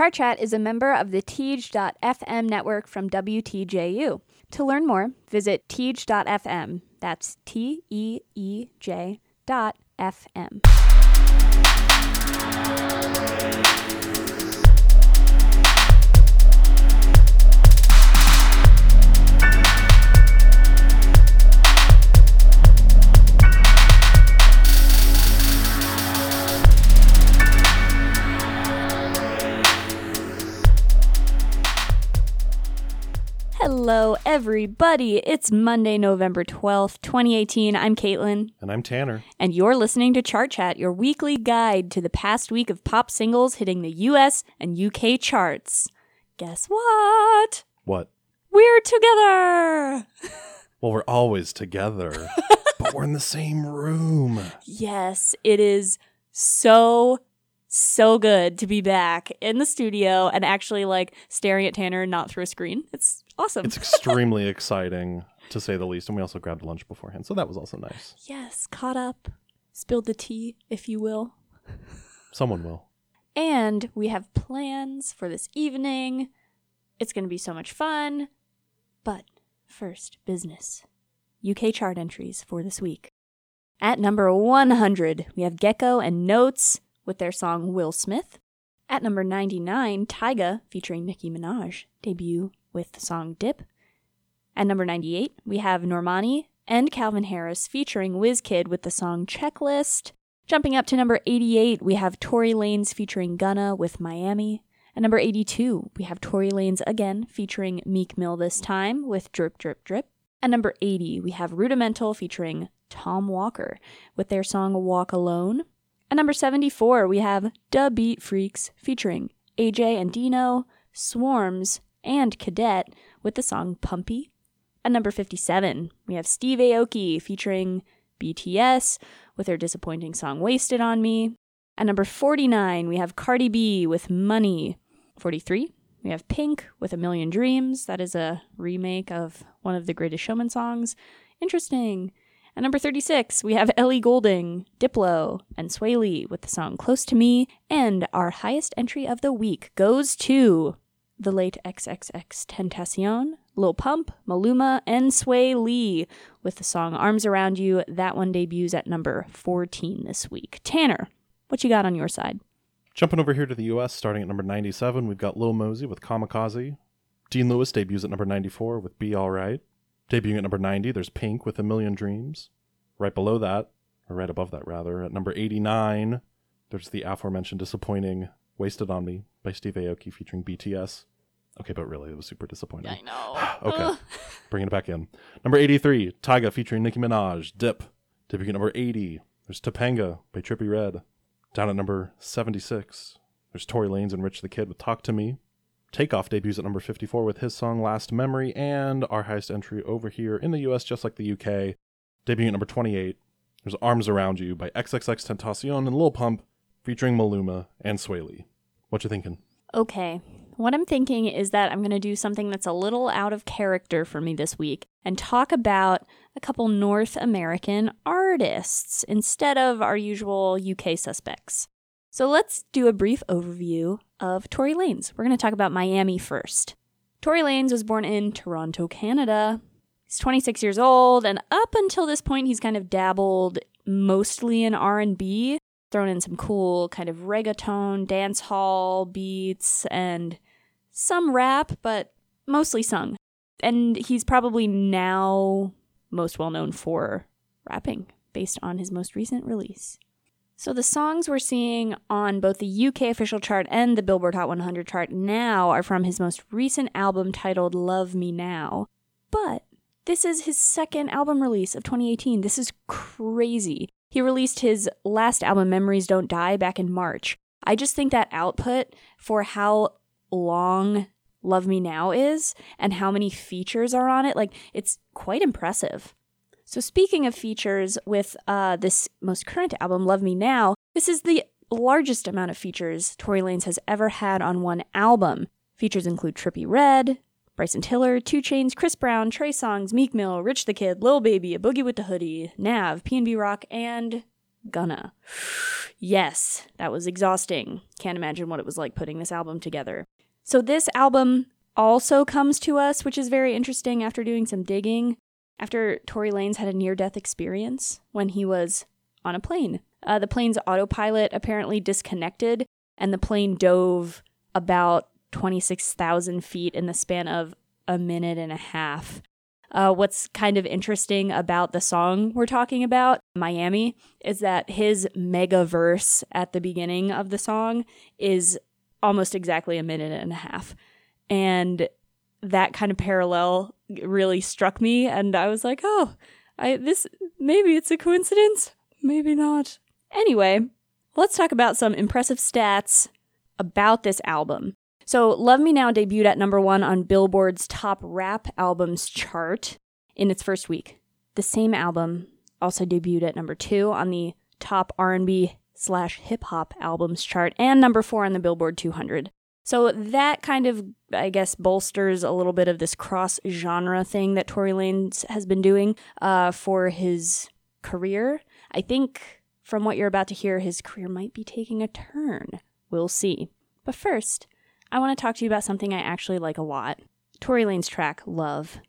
Chart Chat is a member of the Teej.fm network from WTJU. To learn more, visit Teej.fm. That's T E E J dot FM. Hello, everybody. It's Monday, November 12th, 2018. I'm Caitlin, And I'm Tanner. and you're listening to Chart Chat, your weekly guide to the past week of pop singles hitting the US and UK charts. Guess what? What? We're together! Well, we're always together, but we're in the same room. Yes, it is so, so good to be back in the studio and actually like staring at Tanner not through a screen. It's awesome. It's extremely exciting, to say the least. And we also grabbed lunch beforehand, so that was also nice. yes, caught up, spilled the tea, if you will. Someone will. And we have plans for this evening. It's going to be so much fun. But first, business. UK chart entries for this week. At number 100, we have Gecko and Notes with their song Will Smith. At number 99, Tyga featuring Nicki Minaj debut with the song Dip. At number 98, we have Normani and Calvin Harris featuring WizKid with the song Checklist. Jumping up to number 88, we have Tory Lanez featuring Gunna with Miami. At number 82, we have Tory Lanez again featuring Meek Mill this time with Drip Drip Drip. At number 80, we have Rudimental featuring Tom Walker with their song Walk Alone. At number 74, we have Da Beat Freaks featuring AJ and Deno, Swarmz, and Cadet with the song Pumpy. At number 57, we have Steve Aoki featuring BTS with their disappointing song Wasted on Me. At number 49, we have Cardi B with Money. 43, we have Pink with A Million Dreams. That is a remake of one of the Greatest Showman songs. Interesting. At number 36, we have Ellie Goulding, Diplo, and Swae Lee with the song Close to Me. And our highest entry of the week goes to the late XXX Tentacion, Lil Pump, Maluma, and Swae Lee with the song Arms Around You. That one debuts at number 14 this week. Tanner, what you got on your side? Jumping over here to the US, starting at number 97, we've got Lil Mosey with Kamikaze. Dean Lewis debuts at number 94 with Be Alright. Debuting at number 90, there's Pink with A Million Dreams. Right below that, or right above that rather, at number 89, there's the aforementioned disappointing Wasted on Me by Steve Aoki featuring BTS. Okay, but really, it was super disappointing. I know. Okay, bringing it back in. Number 83, Tyga featuring Nicki Minaj, Dip. Debuting at number 80, there's Topanga by Trippie Redd. Down at number 76, there's Tory Lanez and Rich the Kid with Talk to Me. Takeoff debuts at number 54 with his song Last Memory, and our highest entry over here in the US, just like the UK, debuting at number 28, there's Arms Around You by XXX Tentacion and Lil Pump featuring Maluma and Swae Lee. What you thinking? Okay. What I'm thinking is that I'm going to do something that's a little out of character for me this week and talk about a couple North American artists instead of our usual UK suspects. So let's do a brief overview of Tory Lanez. We're going to talk about Miami first. Tory Lanez was born in Toronto, Canada. He's 26 years old and up until this point he's kind of dabbled mostly in R&B, thrown in some cool kind of reggaeton, dance hall beats and some rap, but mostly sung. And he's probably now most well known for rapping based on his most recent release. So the songs we're seeing on both the UK official chart and the Billboard Hot 100 chart now are from his most recent album titled Love Me Now. But this is his second album release of 2018. This is crazy. He released his last album, Memories Don't Die, back in March. I just think that output for how long Love Me Now is and how many features are on it, like, it's quite impressive. So, speaking of features with uh, this most current album, Love Me Now, this is the largest amount of features Tory Lanez has ever had on one album. Features include Trippie Redd, Bryson Tiller, 2 Chainz, Chris Brown, Trey Songz, Meek Mill, Rich the Kid, Lil Baby, A Boogie with the Hoodie, Nav, PNB Rock, and Gunna. Yes, that was exhausting. Can't imagine what it was like putting this album together. So, this album also comes to us, which is very interesting after doing some digging, after Tory Lanez had a near death experience when he was on a plane. Uh, the plane's autopilot apparently disconnected, and the plane dove about 26,000 feet in the span of a minute and a half. Uh, what's kind of interesting about the song we're talking about, Miami, is that his mega verse at the beginning of the song is almost exactly a minute and a half. And that kind of parallel really struck me and I was like, "Oh, I this maybe it's a coincidence, maybe not." Anyway, let's talk about some impressive stats about this album. So, Love Me Now debuted at number 1 on Billboard's top rap albums chart in its first week. The same album also debuted at number 2 on the top R&B slash hip hop albums chart and number 4 on the Billboard 200. So that kind of, I guess, bolsters a little bit of this cross genre thing that Tory Lanez has been doing uh, for his career. I think from what you're about to hear, his career might be taking a turn. We'll see. But first, I want to talk to you about something I actually like a lot Tory Lanez track, Love.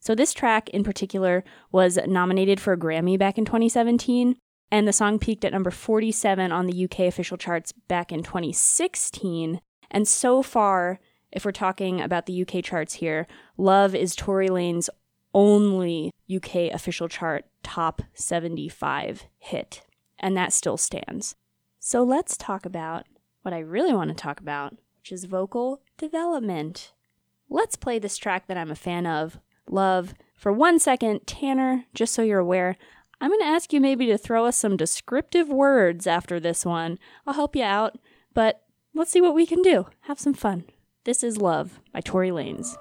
So, this track in particular was nominated for a Grammy back in 2017, and the song peaked at number 47 on the UK official charts back in 2016. And so far, if we're talking about the UK charts here, Love is Tory Lanez only UK official chart top 75 hit. And that still stands. So let's talk about what I really want to talk about, which is vocal development. Let's play this track that I'm a fan of, Love. For one second, Tanner, just so you're aware, I'm going to ask you maybe to throw us some descriptive words after this one. I'll help you out, but let's see what we can do. Have some fun. This is Love by Tory Lanez.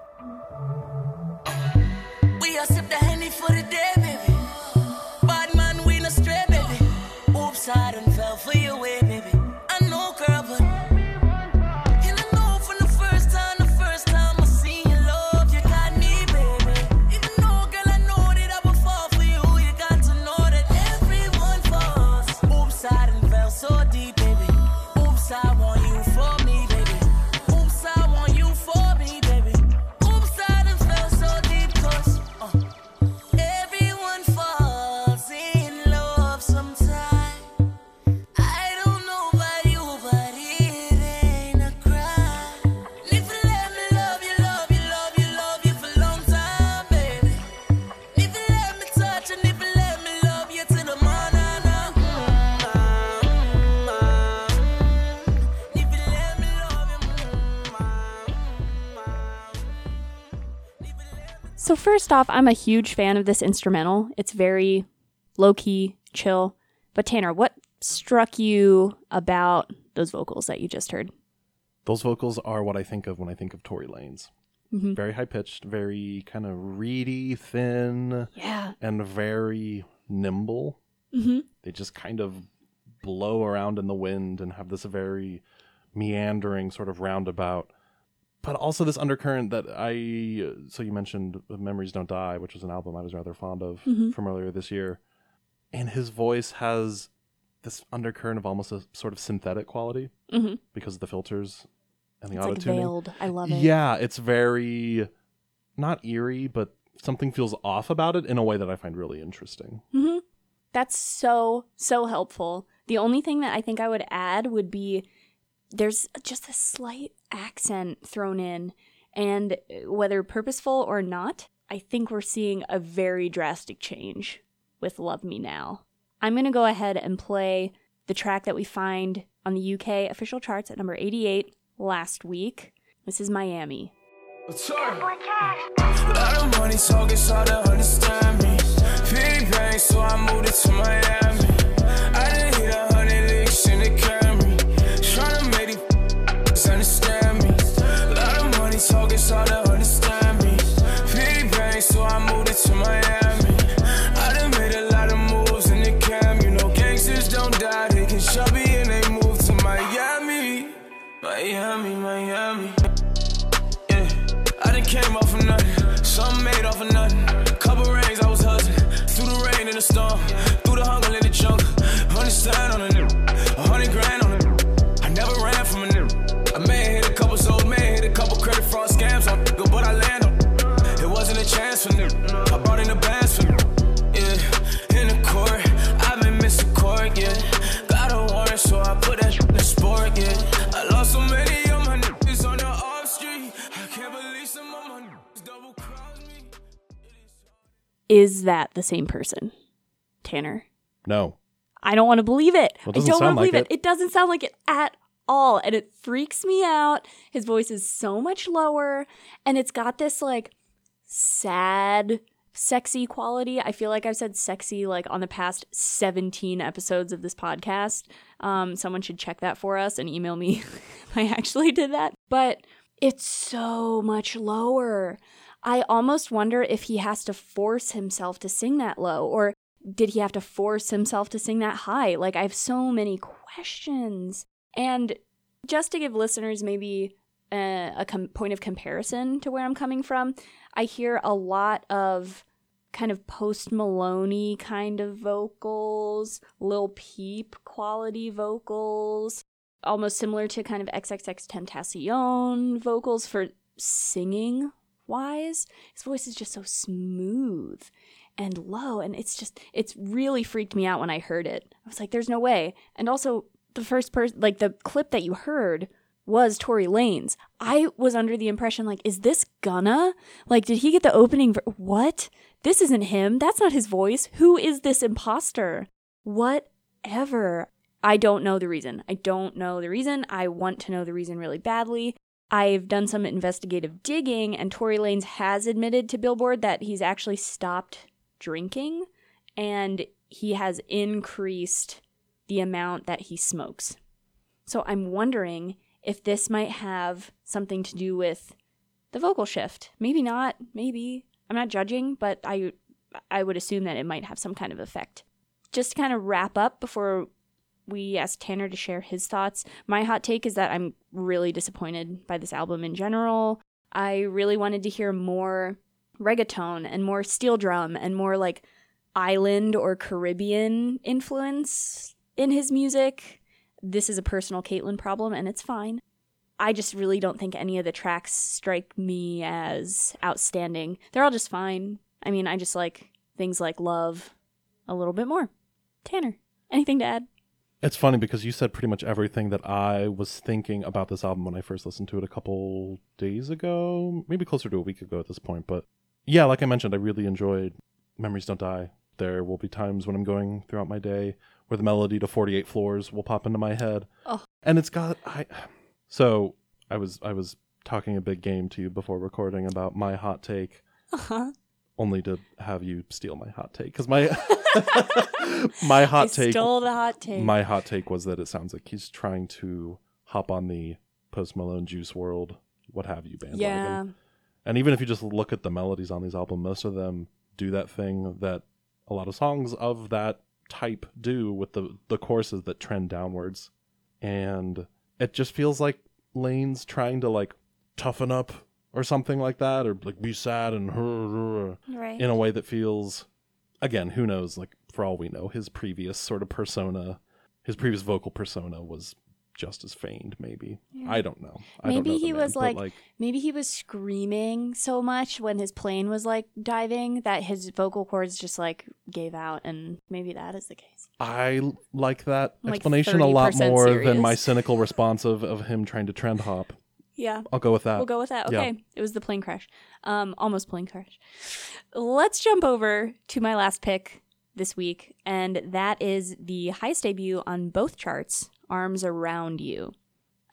So, first off, I'm a huge fan of this instrumental. It's very low key, chill. But, Tanner, what struck you about those vocals that you just heard? Those vocals are what I think of when I think of Tory Lanez. Very high pitched, very kind of reedy, thin, Yeah. and very nimble. Mm-hmm. They just kind of blow around in the wind and have this very meandering sort of roundabout. But also this undercurrent that I. So you mentioned Memories Don't Die, which was an album I was rather fond of Mhm. from earlier this year. And his voice has this undercurrent of almost a sort of synthetic quality Mm-hmm. because of the filters and the auto like tuning. veiled. I love it. Yeah, it's very not eerie, but something feels off about it in a way that I find really interesting. hmm That's so, so helpful. The only thing that I think I would add would be there's just a slight accent thrown in. And whether purposeful or not, I think we're seeing a very drastic change with Love Me Now. I'm going to go ahead and play the track that we find on the UK official charts at number 88 last week. This is Miami. Lot Is that the same person? Tanner. No. I don't want to believe it. Well, it I don't want to like believe it. it. It doesn't sound like it at all. And it freaks me out. His voice is so much lower. And it's got this like sad, sexy quality. I feel like I've said sexy like on the past 17 episodes of this podcast. Um, someone should check that for us and email me if I actually did that. But it's so much lower. I almost wonder if he has to force himself to sing that low or did he have to force himself to sing that high? Like, I have so many questions. And just to give listeners maybe a, a com- point of comparison to where I'm coming from, I hear a lot of kind of Post Malone kind of vocals, Lil Peep quality vocals, almost similar to kind of XXX Tentacion vocals for singing wise. His voice is just so smooth and low and it's just it's really freaked me out when I heard it. I was like there's no way. And also the first person like the clip that you heard was Tory Lanez. I was under the impression like is this gonna? Like did he get the opening ver- what? This isn't him. That's not his voice. Who is this imposter? Whatever. I don't know the reason. I don't know the reason. I want to know the reason really badly. I've done some investigative digging, and Tory Lanez has admitted to Billboard that he's actually stopped drinking and he has increased the amount that he smokes. So I'm wondering if this might have something to do with the vocal shift. Maybe not, maybe. I'm not judging, but I I would assume that it might have some kind of effect. Just to kind of wrap up before we asked Tanner to share his thoughts. My hot take is that I'm really disappointed by this album in general. I really wanted to hear more reggaeton and more steel drum and more like island or Caribbean influence in his music. This is a personal Caitlin problem and it's fine. I just really don't think any of the tracks strike me as outstanding. They're all just fine. I mean, I just like things like Love a little bit more. Tanner, anything to add? It's funny because you said pretty much everything that I was thinking about this album when I first listened to it a couple days ago, maybe closer to a week ago at this point. But yeah, like I mentioned, I really enjoyed Memories Don't Die. There will be times when I'm going throughout my day where the melody to 48 Floors will pop into my head. Oh. And it's got I so I was I was talking a big game to you before recording about my hot take Uh-huh. Only to have you steal my hot take cuz my my I hot take stole the hot take. my hot take was that it sounds like he's trying to hop on the Post Malone Juice WRLD, what have you bandwagon. yeah. And even if you just look at the melodies on these albums, most of them do that thing that a lot of songs of that type do with the the courses that trend downwards. And it just feels like Lane's trying to like toughen up or something like that, or like be sad and Right. in a way that feels again who knows like for all we know his previous sort of persona his previous vocal persona was just as feigned maybe. I don't know. I don't Maybe know he man, was but, like, maybe he was screaming so much when his plane was like diving that his vocal cords just like gave out, and maybe that is the case. I like that Like explanation a lot 30% more than my cynical response of, of him trying to trend hop Yeah, i'll go with that we'll go with that. yeah. Okay, it was the plane crash, um, almost plane crash. Let's jump over to my last pick this week, and that is the highest debut on both charts, "Arms Around You."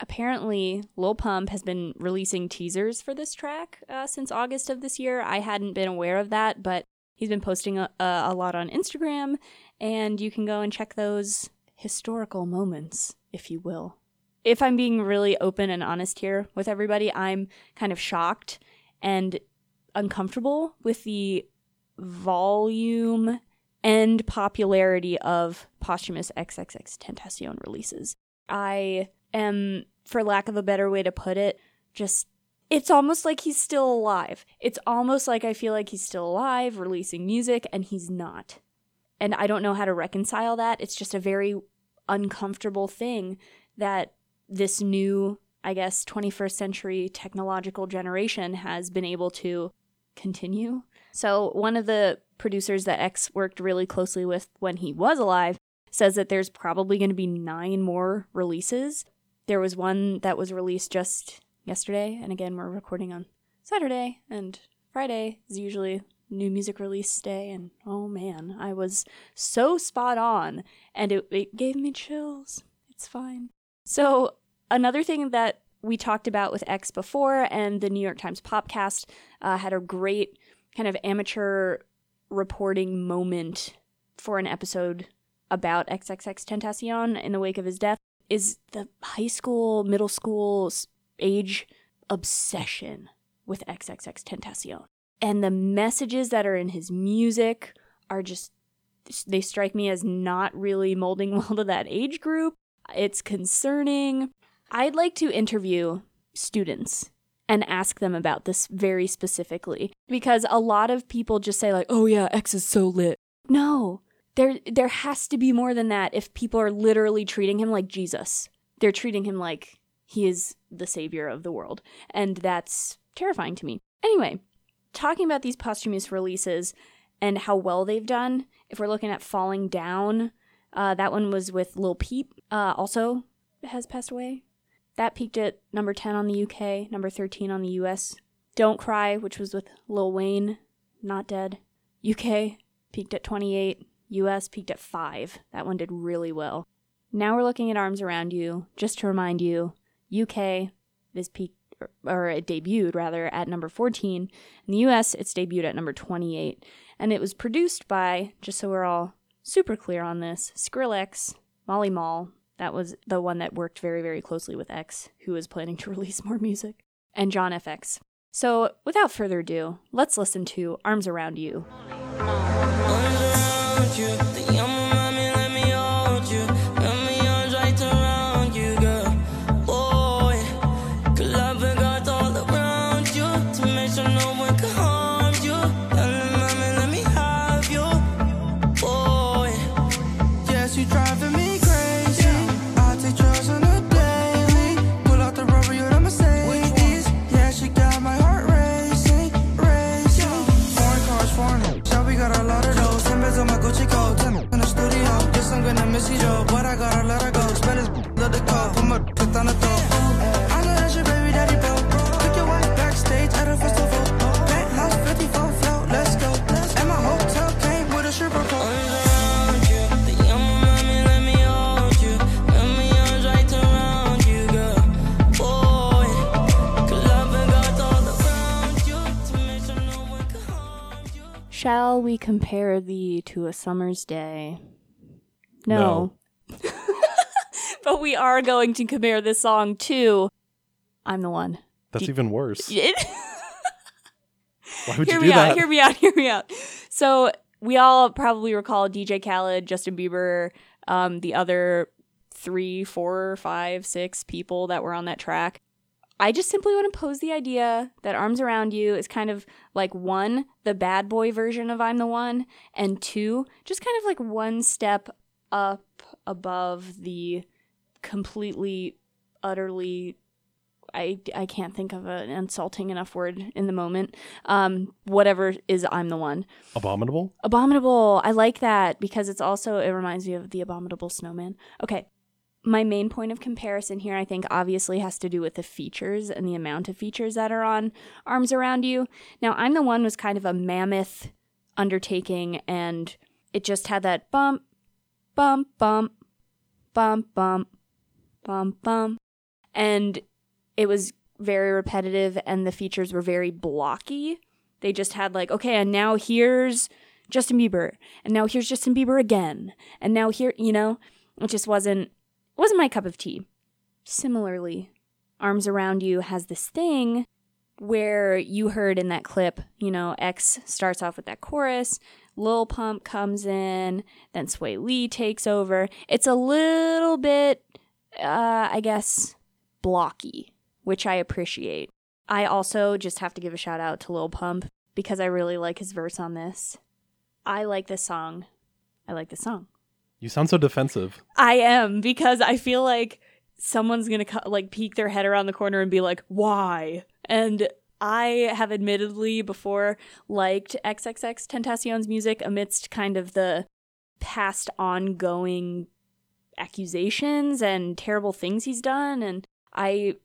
Apparently, Lil Pump has been releasing teasers for this track uh, since August of this year. I hadn't been aware of that, but he's been posting a, a lot on Instagram, and you can go and check those historical moments, if you will. If I'm being really open and honest here with everybody, I'm kind of shocked and uncomfortable with the volume and popularity of posthumous XXX Tentacion releases. I am, for lack of a better way to put it, just it's almost like he's still alive. It's almost like I feel like he's still alive, releasing music, and he's not. And I don't know how to reconcile that. It's just a very uncomfortable thing that this new, I guess, 21st century technological generation has been able to continue. So, one of the producers that X worked really closely with when he was alive says that there's probably going to be nine more releases. There was one that was released just yesterday, and again, we're recording on Saturday, and Friday is usually new music release day, and oh man, I was so spot on, and it, it gave me chills. It's fine. So, another thing that we talked about with X before, and the New York Times podcast uh, had a great kind of amateur reporting moment for an episode about XXX Tentacion in the wake of his death is the high school, middle school age obsession with XXX Tentacion. And the messages that are in his music are just, they strike me as not really molding well to that age group. It's concerning. I'd like to interview students and ask them about this very specifically because a lot of people just say like, "Oh yeah, X is so lit." No. There there has to be more than that if people are literally treating him like Jesus. They're treating him like he is the savior of the world, and that's terrifying to me. Anyway, talking about these posthumous releases and how well they've done, if we're looking at Falling Down, uh, that one was with Lil Peep, uh, also has passed away. That peaked at number 10 on the UK, number 13 on the US. Don't Cry, which was with Lil Wayne, not dead. UK peaked at 28, US peaked at 5. That one did really well. Now we're looking at Arms Around You. Just to remind you, UK is peaked or it debuted rather at number 14. In the US, it's debuted at number 28. And it was produced by, just so we're all super clear on this, Skrillex, Mally Mall. That was the one that worked very, very closely with X, who was planning to release more music, and Jon FX. So, without further ado, let's listen to Arms Around You. Compare thee to a summer's day? No. but we are going to compare this song to I'm the one. That's even worse. It- Why would hear you me do out, that? hear me out, hear me out. So we all probably recall DJ Khaled, Justin Bieber, um, the other three, four, five, six people that were on that track. I just simply want to pose the idea that Arms Around You is kind of like one, the bad boy version of I'm the One, and two, just kind of like one step up above the completely, utterly I, I can't think of an insulting enough word in the moment. Um, whatever is I'm the one. Abominable? Abominable. I like that because it's also it reminds me of the abominable snowman. Okay. My main point of comparison here, I think, obviously has to do with the features and the amount of features that are on Arms Around You. Now, I'm the one was kind of a mammoth undertaking, and it just had that bump, bump, bump, bump, bump, bump, bump, and it was very repetitive, and the features were very blocky. They just had like, okay, and now here's Justin Bieber, and now here's Justin Bieber again, and now here, you know, it just wasn't wasn't my cup of tea. Similarly, Arms Around You has this thing where you heard in that clip, you know, X starts off with that chorus, Lil Pump comes in, then Swae Lee takes over. It's a little bit, uh, I guess, blocky, which I appreciate. I also just have to give a shout out to Lil Pump because I really like his verse on this. I like this song. I like this song. You sound so defensive. I am because I feel like someone's gonna co- like peek their head around the corner and be like, "Why?" And I have admittedly before liked XXX Tentacion's music amidst kind of the past ongoing accusations and terrible things he's done, and I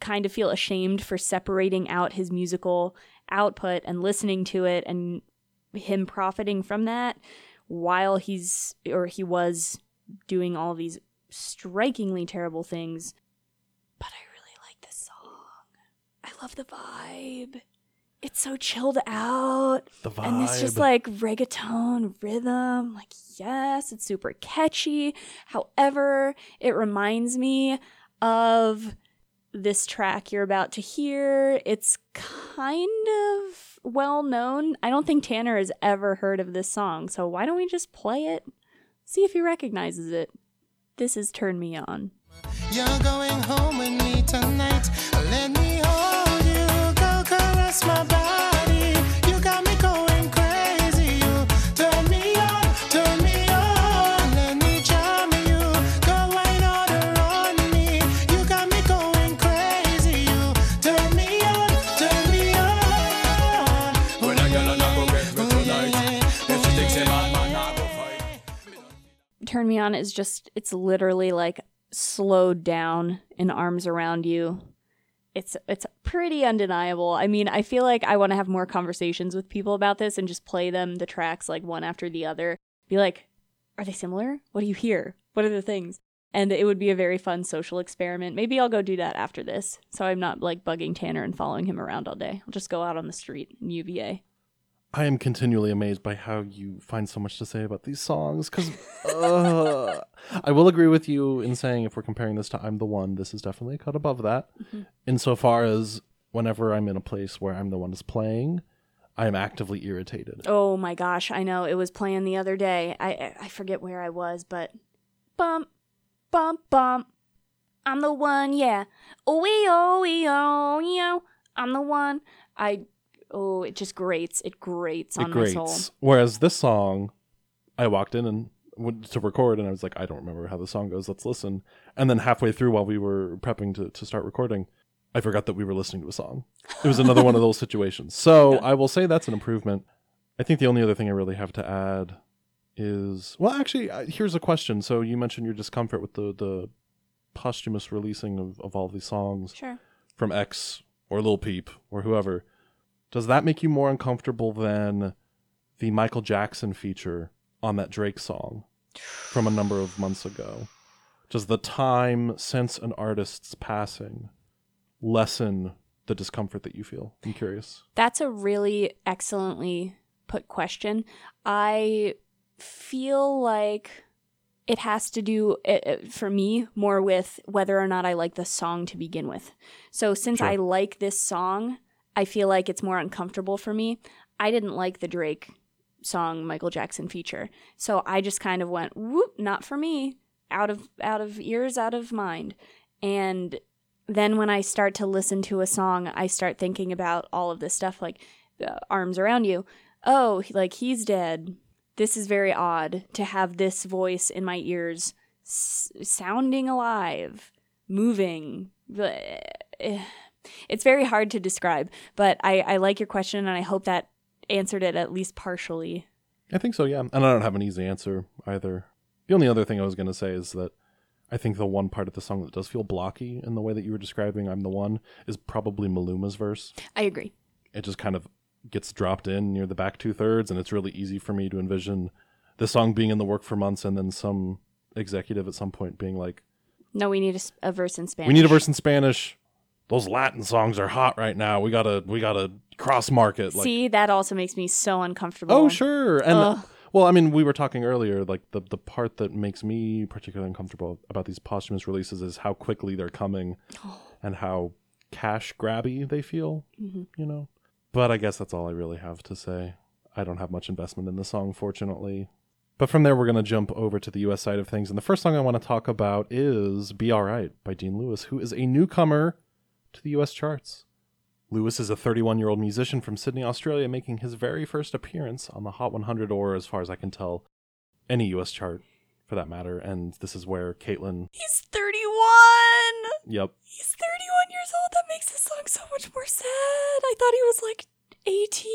kind of feel ashamed for separating out his musical output and listening to it and him profiting from that while he's or he was doing all these strikingly terrible things. But I really like this song. I love the vibe. It's so chilled out. The vibe. And it's just like reggaeton rhythm. Like, yes, it's super catchy. However, it reminds me of this track you're about to hear. It's kind of well known. I don't think Tanner has ever heard of this song. So why don't we just play it? See if he recognizes it. This is Turn Me On. You're going home with me tonight. Let me hold you, go caress my body. Turn Me On is just, it's literally like slowed down in arms around you. It's it's pretty undeniable. I mean, I feel like I want to have more conversations with people about this and just play them the tracks like one after the other. Be like, are they similar? What do you hear? What are the things? And it would be a very fun social experiment. Maybe I'll go do that after this. So I'm not like bugging Tanner and following him around all day. I'll just go out on the street in UVA. I am continually amazed by how you find so much to say about these songs. Because uh, I will agree with you in saying if we're comparing this to I'm the One, this is definitely a cut above that. Insofar as whenever I'm in a place where I'm the one that's playing, I am actively irritated. Oh my gosh, I know. It was playing the other day. I I- I forget where I was, but bump, bump, bump. I'm the one, yeah. Oh we oh we oh yo. I'm the one. I oh it just grates. It grates on it my soul. grates. Whereas this song, I walked in and went to record, and I was like, I don't remember how the song goes. Let's listen. And then halfway through, while we were prepping to, to start recording, I forgot that we were listening to a song. It was another one of those situations. So I will say that's an improvement. I think the only other thing I really have to add is well, actually, here's a question. So you mentioned your discomfort with the the posthumous releasing of, of all these songs Sure. from X or Lil Peep or whoever, does that make you more uncomfortable than the Michael Jackson feature on that Drake song from a number of months ago? Does the time since an artist's passing lessen the discomfort that you feel? I'm curious. That's a really excellently put question. I feel like it has to do it, for me more with whether or not I like the song to begin with. So since Sure. I like this song, I feel like it's more uncomfortable for me. I didn't like the Drake song Michael Jackson feature. So I just kind of went, whoop, not for me. Out of out of ears, out of mind. And then when I start to listen to a song, I start thinking about all of this stuff like uh, arms around you. Oh, like he's dead. This is very odd to have this voice in my ears s- sounding alive, moving. It's very hard to describe, but I, I like your question and I hope that answered it at least partially. I think so, yeah. And I don't have an easy answer either. The only other thing I was going to say is that I think the one part of the song that does feel blocky in the way that you were describing, I'm the one, is probably Maluma's verse. I agree. it just kind of gets dropped in near the back two thirds, and it's really easy for me to envision the song being in the work for months, and then some executive at some point being like, No, we need a verse in Spanish. "We need a verse in Spanish. Those Latin songs are hot right now. We gotta, we gotta cross market." Like, See, that also makes me so uncomfortable. oh sure, and Ugh. well, I mean, we were talking earlier, like the the part that makes me particularly uncomfortable about these posthumous releases is how quickly they're coming, and how cash grabby they feel. Mhm. you know. But I guess that's all I really have to say. I don't have much investment in the song, fortunately. But from there, we're going to jump over to the US side of things. And the first song I want to talk about is Be Alright by Dean Lewis, who is a newcomer to the US charts. Lewis is a 31 year old musician from Sydney, Australia, making his very first appearance on the Hot 100, or as far as I can tell, any US chart for that matter. And this is where Caitlin, He's 31! yep, He's 31 years old. That makes this song so much more sad. I thought he was like 18.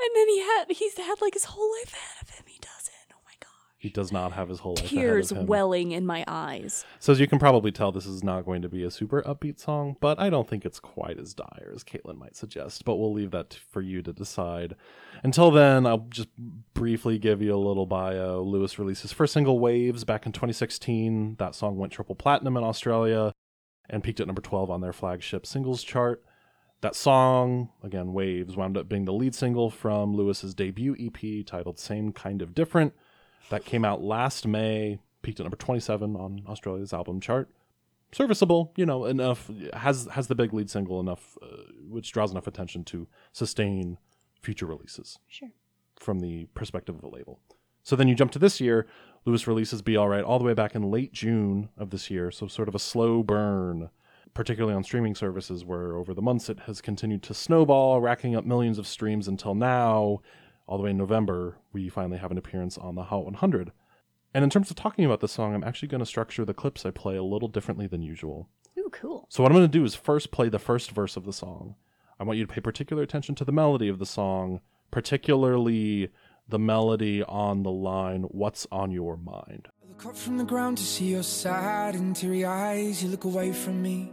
And then he had he's had like his whole life ahead of him. He doesn't. My He does not have his whole life Tears ahead of him. welling in my eyes. So as you can probably tell, this is not going to be a super upbeat song, but I don't think it's quite as dire as Caitlin might suggest. But we'll leave that for you to decide. Until then, I'll just briefly give you a little bio. Lewis released his first single, Waves, back in 2016. That song went triple platinum in Australia and peaked at number 12 on their flagship singles chart. That song, again, Waves, wound up being the lead single from Lewis's debut EP titled Same Kind of Different. That came out last May, peaked at number 27 on Australia's album chart. Serviceable, you know, enough has has the big lead single enough, uh, which draws enough attention to sustain future releases Sure. from the perspective of a label. So then you jump to this year, Lewis releases Be Alright all the way back in late June of this year, so sort of a slow burn, particularly on streaming services where over the months it has continued to snowball, racking up millions of streams until now, all the way in November, we finally have an appearance on the Hot 100. And in terms of talking about this song, I'm actually going to structure the clips I play a little differently than usual. Ooh, cool. So what I'm going to do is first play the first verse of the song. I want you to pay particular attention to the melody of the song, particularly the melody on the line "What's on your mind." I look up from the ground to see your sad and teary eyes. You look away from me,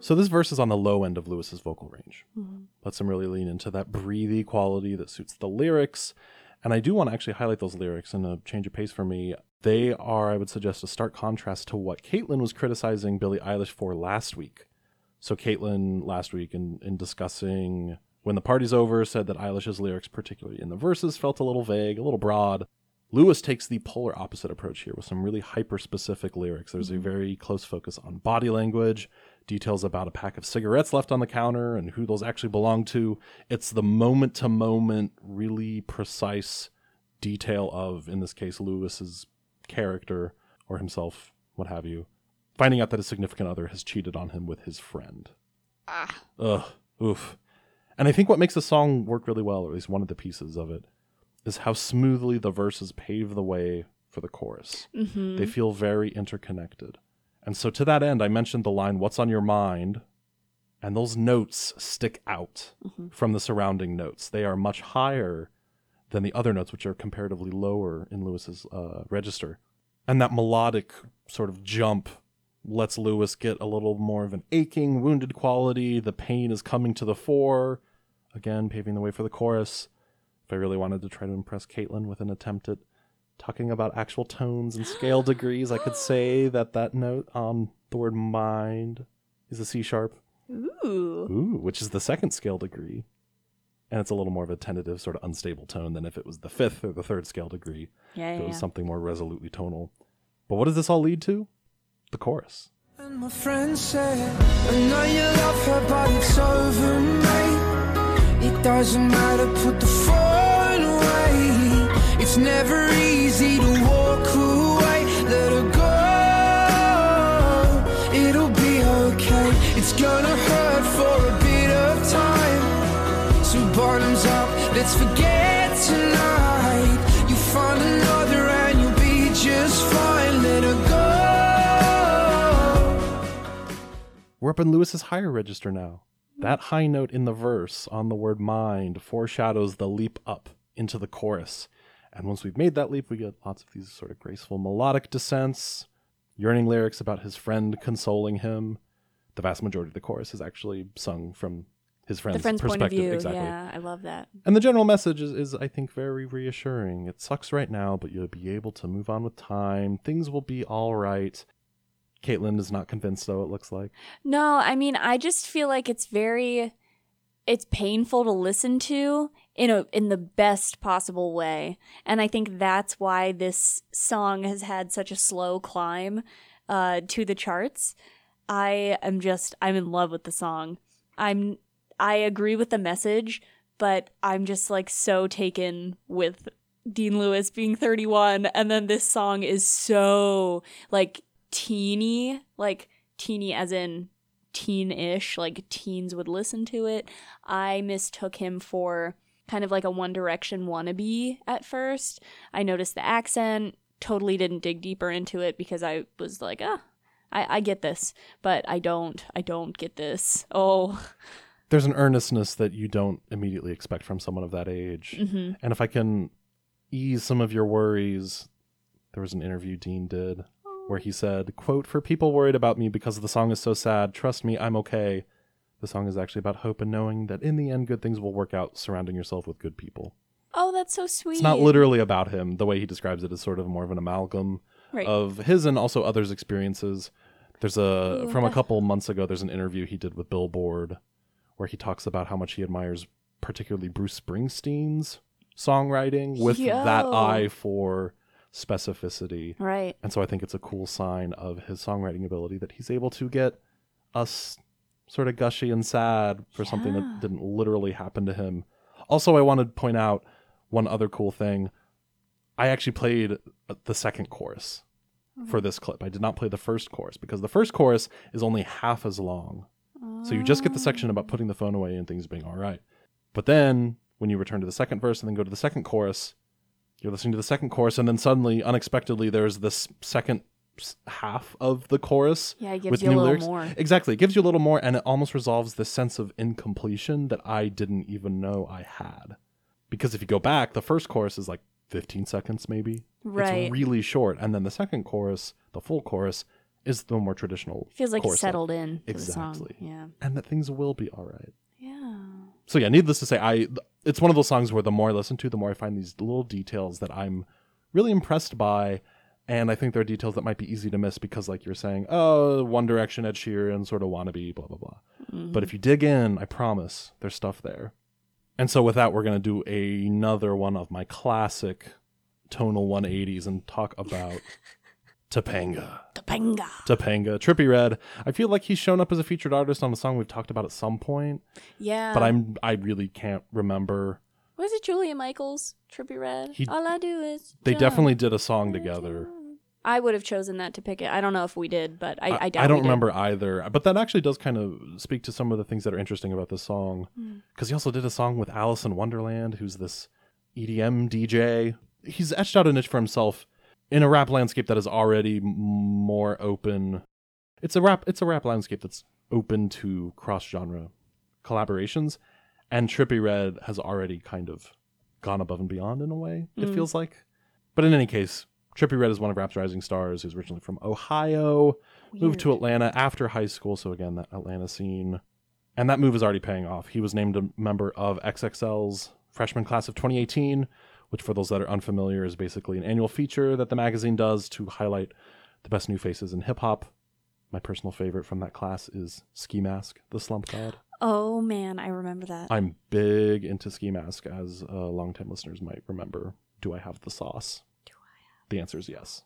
So this verse is on the low end of Lewis's vocal range. Mm-hmm. Lets him really lean into that breathy quality that suits the lyrics. And I do want to actually highlight those lyrics in a uh, change of pace for me. They are, I would suggest, a stark contrast to what Caitlin was criticizing Billie Eilish for last week. So Caitlin last week in, in discussing when the party's over said that Eilish's lyrics, particularly in the verses, felt a little vague, a little broad. Lewis takes the polar opposite approach here with some really hyper specific lyrics. There's a mm-hmm. very close focus on body language, details about a pack of cigarettes left on the counter and who those actually belong to. It's the moment to moment, really precise detail of, in this case, Lewis's character or himself, what have you, finding out that his significant other has cheated on him with his friend. Ah. Ugh. Oof. And I think what makes the song work really well, or at least one of the pieces of it, is how smoothly the verses pave the way for the chorus. They feel very interconnected. And so to that end, I mentioned the line, What's on your mind? And those notes stick out from the surrounding notes. They are much higher than the other notes, which are comparatively lower in Lewis's uh, register. And that melodic sort of jump lets Lewis get a little more of an aching, wounded quality. The pain is coming to the fore, again, paving the way for the chorus. If I really wanted to try to impress Caitlin with an attempt at talking about actual tones and scale degrees, I could say that that note on the word mind is a C sharp. Ooh. Ooh, which is the second scale degree. And it's a little more of a tentative, sort of unstable tone than if it was the fifth or the third scale degree. Yeah, If yeah, it was yeah. something more resolutely tonal. But what does this all lead to? The chorus. And my friend said, I know you love her, but it's over, mate. It doesn't matter, put the phone away. It's never easy to walk away. Let her go. It'll be okay. It's gonna hurt for a bit of time. So bottoms up, let's forget tonight. You find another and you'll be just fine. Let her go. We're up in Lewis's higher register now. That high note in the verse on the word mind foreshadows the leap up into the chorus. And once we've made that leap, we get lots of these sort of graceful melodic descents, yearning lyrics about his friend consoling him. The vast majority of the chorus is actually sung from his friend's, The friend's point of perspective. view. Exactly. Yeah, I love that. And the general message is, is, I think, very reassuring. It sucks right now, but you'll be able to move on with time. Things will be all right. Caitlin is not convinced, though, it looks like. No, I mean, I just feel like it's very it's painful to listen to in a in the best possible way. And I think that's why this song has had such a slow climb uh to the charts. I am just I'm in love with the song. I'm I agree with the message, but I'm just like so taken with Dean Lewis being 31 and then this song is so like teeny, like teeny as in teen-ish, like teens would listen to it. I mistook him for kind of like a One Direction wannabe at first. I noticed the accent, totally didn't dig deeper into it because I was like, ah, I, I get this, but I don't. I don't get this. Oh, There's an earnestness that you don't immediately expect from someone of that age. Mm-hmm. And if I can ease some of your worries, there was an interview Dean did where he said, quote, For people worried about me because the song is so sad, trust me, I'm okay. The song is actually about hope and knowing that in the end good things will work out surrounding yourself with good people. oh, that's so sweet. It's not literally about him. The way he describes it is sort of more of an amalgam right. of his and also others' experiences. There's a Ooh, from a couple months ago. There's an interview he did with Billboard, where he talks about how much he admires, particularly Bruce Springsteen's songwriting, with that eye for specificity. right. And so I think it's a cool sign of his songwriting ability that he's able to get us sort of gushy and sad for something that didn't literally happen to him. Also, I want to point out one other cool thing. I actually played uh, the second chorus for this clip. I did not play the first chorus because the first chorus is only half as long. So you just get the section about putting the phone away and things being all right. But then when you return to the second verse and then go to the second chorus, you're listening to the second chorus and then suddenly unexpectedly there's this second half of the chorus Yeah, it gives with you a new little lyrics. more. Exactly. It gives you a little more and it almost resolves the sense of incompletion that I didn't even know I had. Because if you go back, the first chorus is like 15 seconds maybe. Right. It's really short. And then the second chorus, the full chorus, is the more traditional. Feels like chorus settled in to the song. Exactly. Yeah. And that things will be all right. Yeah. So yeah, needless to say, I it's one of those songs where the more I listen to, the more I find these little details that I'm really impressed by. And I think there are details that might be easy to miss because, like you're saying, oh, One Direction, Ed Sheeran, sort of wannabe, blah blah blah. Mm-hmm. But if you dig in, I promise there's stuff there. And so with that, we're gonna do another one of my classic tonal 180s and talk about Topanga. Topanga. Topanga, Trippie Redd. I feel like he's shown up as a featured artist on a song we've talked about at some point, Yeah. but I'm I really can't remember. Was it Julia Michaels? Trippie Redd? He- All I do is. They jump. definitely did a song together. I would have chosen that to pick it. I don't know if we did, but I, I, doubt I don't remember either, but that actually does kind of speak to some of the things that are interesting about this song. Hmm. Because he also did a song with Alice in Wonderland, who's this EDM DJ. He's etched out a niche for himself in a rap landscape that is already m- more open. It's a rap. It's a rap landscape that's open to cross genre collaborations, and Trippie Redd has already kind of gone above and beyond in a way. It Mm. feels like. But in any case, Trippie Redd is one of rap's rising stars who's originally from Ohio, moved to Atlanta after high school. So again, that Atlanta scene, and that move is already paying off. He was named a member of XXL's freshman class of 2018, which for those that are unfamiliar is basically an annual feature that the magazine does to highlight the best new faces in hip hop. My personal favorite from that class is Ski Mask, the Slump God. Oh man, I remember that. I'm big into Ski Mask, as uh, longtime listeners might remember. Do I have the sauce? Do I have? The answer is yes,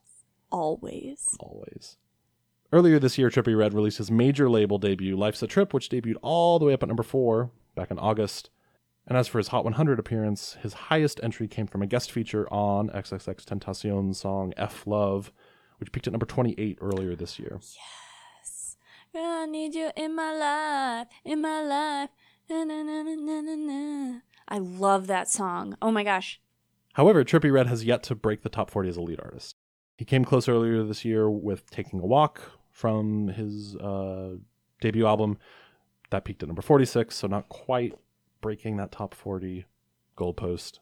Always. always. Earlier this year, Trippie Redd released his major label debut, Life's a Trip, which debuted all the way up at number four back in August. And as for his Hot 100 appearance, his highest entry came from a guest feature on XXXTentacion's song F Love, which peaked at number 28 earlier this year. Yes. I need you in my life, in my life. Na, na, na, na, na, na, na. I love that song. Oh my gosh. However, Trippie Redd has yet to break the top 40 as a lead artist. He came close earlier this year with Taking a Walk from his uh, debut album. That peaked at number 46, so not quite breaking that top 40 goalpost.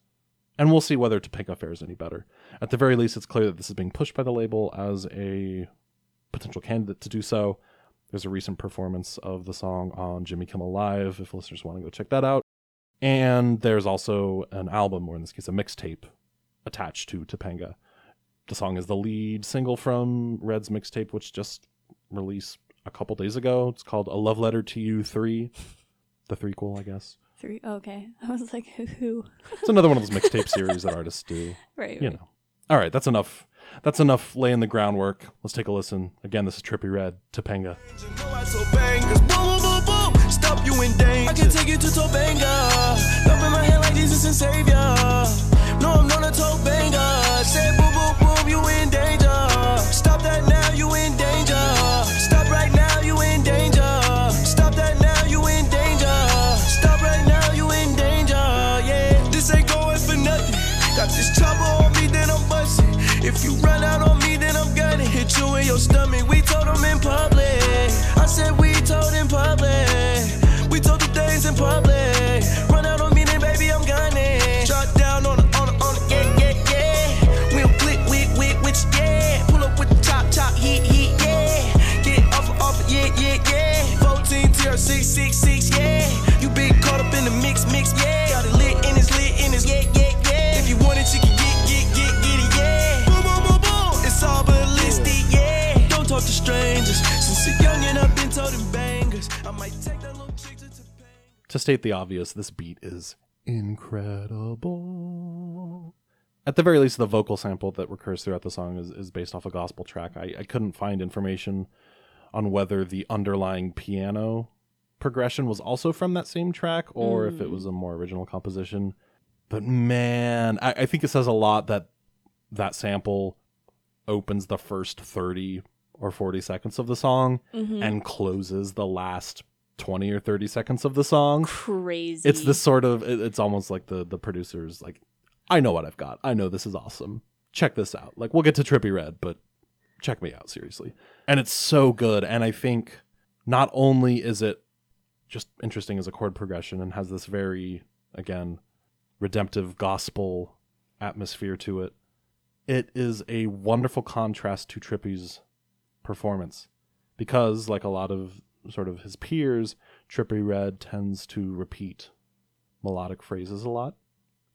And we'll see whether Topanga fares any better. At the very least, it's clear that this is being pushed by the label as a potential candidate to do so. There's a recent performance of the song on Jimmy Kimmel Live, if listeners want to go check that out. And there's also an album, or in this case, a mixtape, attached to Topanga. The song is the lead single from Redd's mixtape, which just released a couple days ago. It's called A Love Letter to You 3. The threequel, I guess. Three. Oh, okay. I was like, who? who? It's another one of those mixtape series that artists do. Right. You right. know. All right, that's enough. That's enough laying the groundwork. Let's take a listen. Again, this is Trippie Redd, Topanga. You in danger. I can take you to Topanga. State the obvious, this beat is incredible. At the very least, the vocal sample that recurs throughout the song is, is based off a gospel track. I, I couldn't find information on whether the underlying piano progression was also from that same track or if it was a more original composition. But man, I, I think it says a lot that that sample opens the first 30 or 40 seconds of the song mm-hmm. and closes the last 20 or 30 seconds of the song. Crazy. it's this sort of it's almost like the the producers like i know what i've got. I know this is awesome. Check this out. Like we'll get to Trippie Redd but check me out seriously. And it's so good and i think not only is it just interesting as a chord progression and has this very again redemptive gospel atmosphere to it it is a wonderful contrast to Trippie's performance. Because like a lot of sort of his peers Trippie Redd tends to repeat melodic phrases a lot.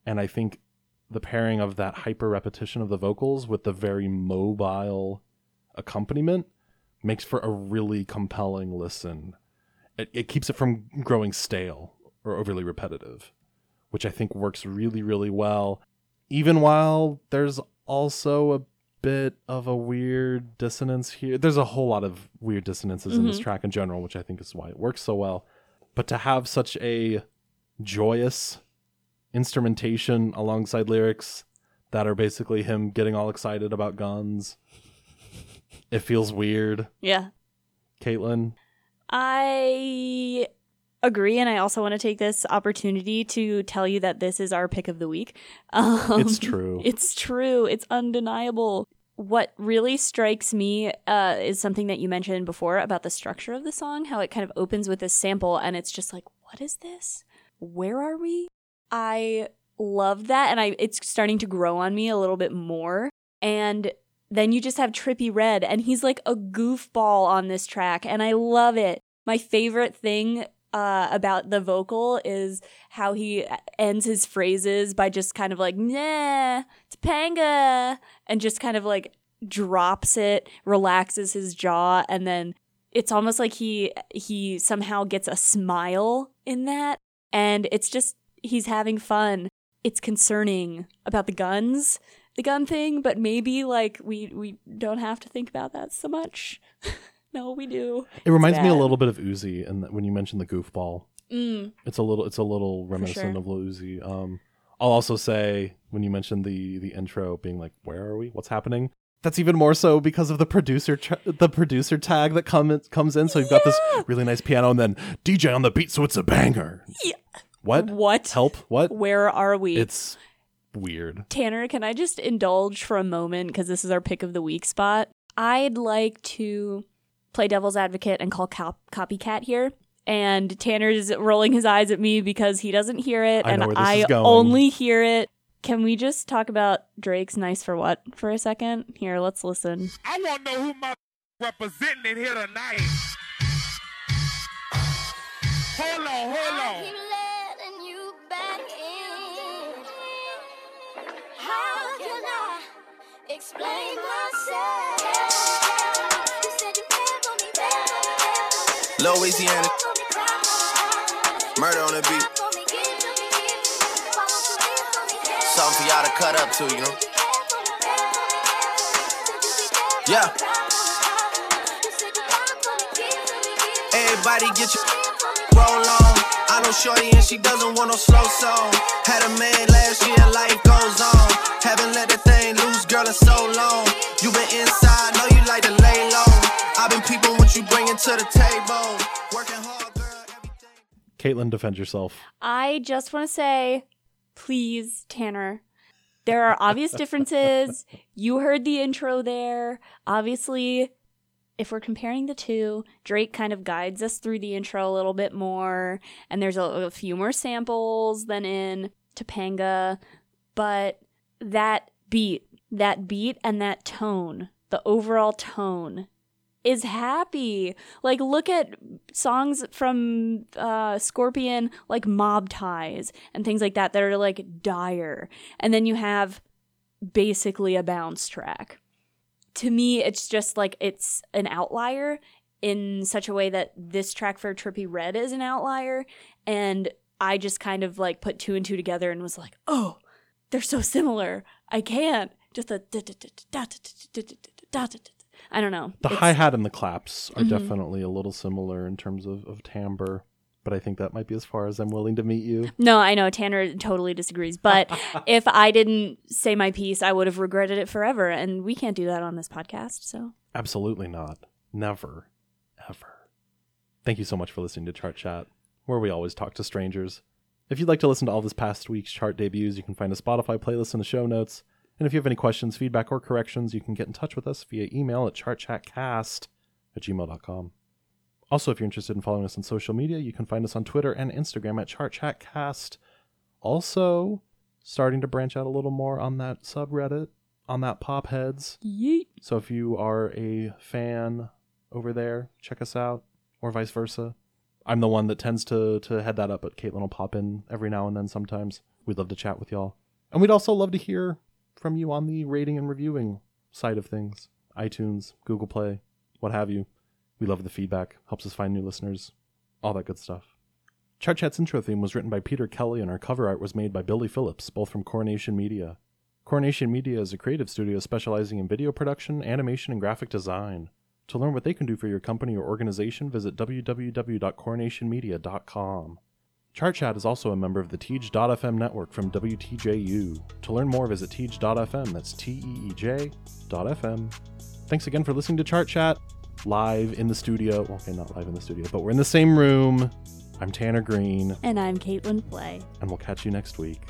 And i think the pairing of that hyper repetition of the vocals with the very mobile accompaniment makes for a really compelling listen. It, it keeps it from growing stale or overly repetitive which i think works really really well even while there's also a bit of a weird dissonance here. There's a whole lot of weird dissonances in this mm-hmm. track in general, which I think is why it works so well. But to have such a joyous instrumentation alongside lyrics that are basically him getting all excited about guns, it feels weird. yeah. Caitlin, I agree, and I also want to take this opportunity to tell you that this is our pick of the week. Um, it's true. It's true. It's undeniable. What really strikes me uh, is something that you mentioned before about the structure of the song, how it kind of opens with this sample and it's just like, what is this? Where are we? I love that, and I it's starting to grow on me a little bit more. And then you just have Trippie Redd, and he's like a goofball on this track, and I love it. My favorite thing uh, about the vocal is how he ends his phrases by just kind of like, nah, Topanga, and just kind of like drops it, relaxes his jaw, and then it's almost like he he somehow gets a smile in that, and it's just he's having fun. It's concerning about the guns, the gun thing, but maybe like we we don't have to think about that so much. no, we do. it reminds me a little bit of Uzi, and when you mentioned the goofball, Mm, it's a little it's a little reminiscent sure. of Lil Uzi. Um, I'll also say when you mentioned the the intro being like, "Where are we? What's happening?" That's even more so because of the producer tra- the producer tag that come, comes in. So you've got this really nice piano and then DJ on the beat, so it's a banger. Yeah. What? What? Help? What? Where are we? It's weird. Tanner, can I just indulge for a moment because this is our pick of the week spot? I'd like to play devil's advocate and call cop- copycat here. And Tanner's rolling his eyes at me because he doesn't hear it, I and know where this I only hear it. Can we just talk about Drake's "Nice for What" for a second? Here, let's listen. I want to know who my representing in here tonight. Hold on, hold on. keep letting live Murder on the beat. Something for y'all to cut up to, you know. Yeah. Everybody get your roll on. I know Shorty and she doesn't want no slow song. Had a man last year, life goes on. Haven't let that thing loose, girl, in so long. You been inside, know you like to lay low. I've been peeping what you bringing to the table. Working hard, girl, everything. Caitlin, defend yourself. I just want to say, please, Tanner, there are obvious differences. You heard the intro there. Obviously, if we're comparing the two, Drake kind of guides us through the intro a little bit more, and there's a, a few more samples than in Topanga, but that beat, that beat and that tone, the overall tone is happy. Like look at songs from uh Scorpion like Mob Ties and things like that that are like dire. And then you have basically a bounce track. To me it's just like it's an outlier in such a way that this track for Trippie Redd is an outlier and I just kind of like put two and two together and was like, "Oh, they're so similar. I can't." Just a I don't know. The hi hat and the claps are Mhm. definitely a little similar in terms of, of timbre, but I think that might be as far as I'm willing to meet you. No, I know Tanner totally disagrees, but if I didn't say my piece, I would have regretted it forever, and we can't do that on this podcast. So Absolutely not. Never. Ever. Thank you so much for listening to Chart Chat, where we always talk to strangers. If you'd like to listen to all this past week's chart debuts, you can find a Spotify playlist in the show notes. And if you have any questions, feedback, or corrections, you can get in touch with us via email at chartchatcast at gmail.com. Also, if you're interested in following us on social media, you can find us on Twitter and Instagram at chartchatcast. Also, starting to branch out a little more on that subreddit, on that pop heads. yeet. So if you are a fan over there, check us out, or vice versa. I'm the one that tends to to head that up, but Caitlin will pop in every now and then sometimes. We'd love to chat with y'all. And we'd also love to hear from you on the rating and reviewing side of things. iTunes, Google Play, what have you. We love the feedback, helps us find new listeners, all that good stuff. Chart Chat's intro theme was written by Peter Kelly and our cover art was made by Billy Phillips, both from Coronation Media. Coronation Media is a creative studio specializing in video production, animation, and graphic design. To learn what they can do for your company or organization, visit www.coronationmedia.com. Chart Chat is also a member of the Teej.fm network from WTJU. To learn more, visit Teej.fm. That's T E E J FM. Thanks again for listening to Chart Chat live in the studio. Okay, not live in the studio, but we're in the same room. I'm Tanner Green, And I'm Caitlin Play. and we'll catch you next week.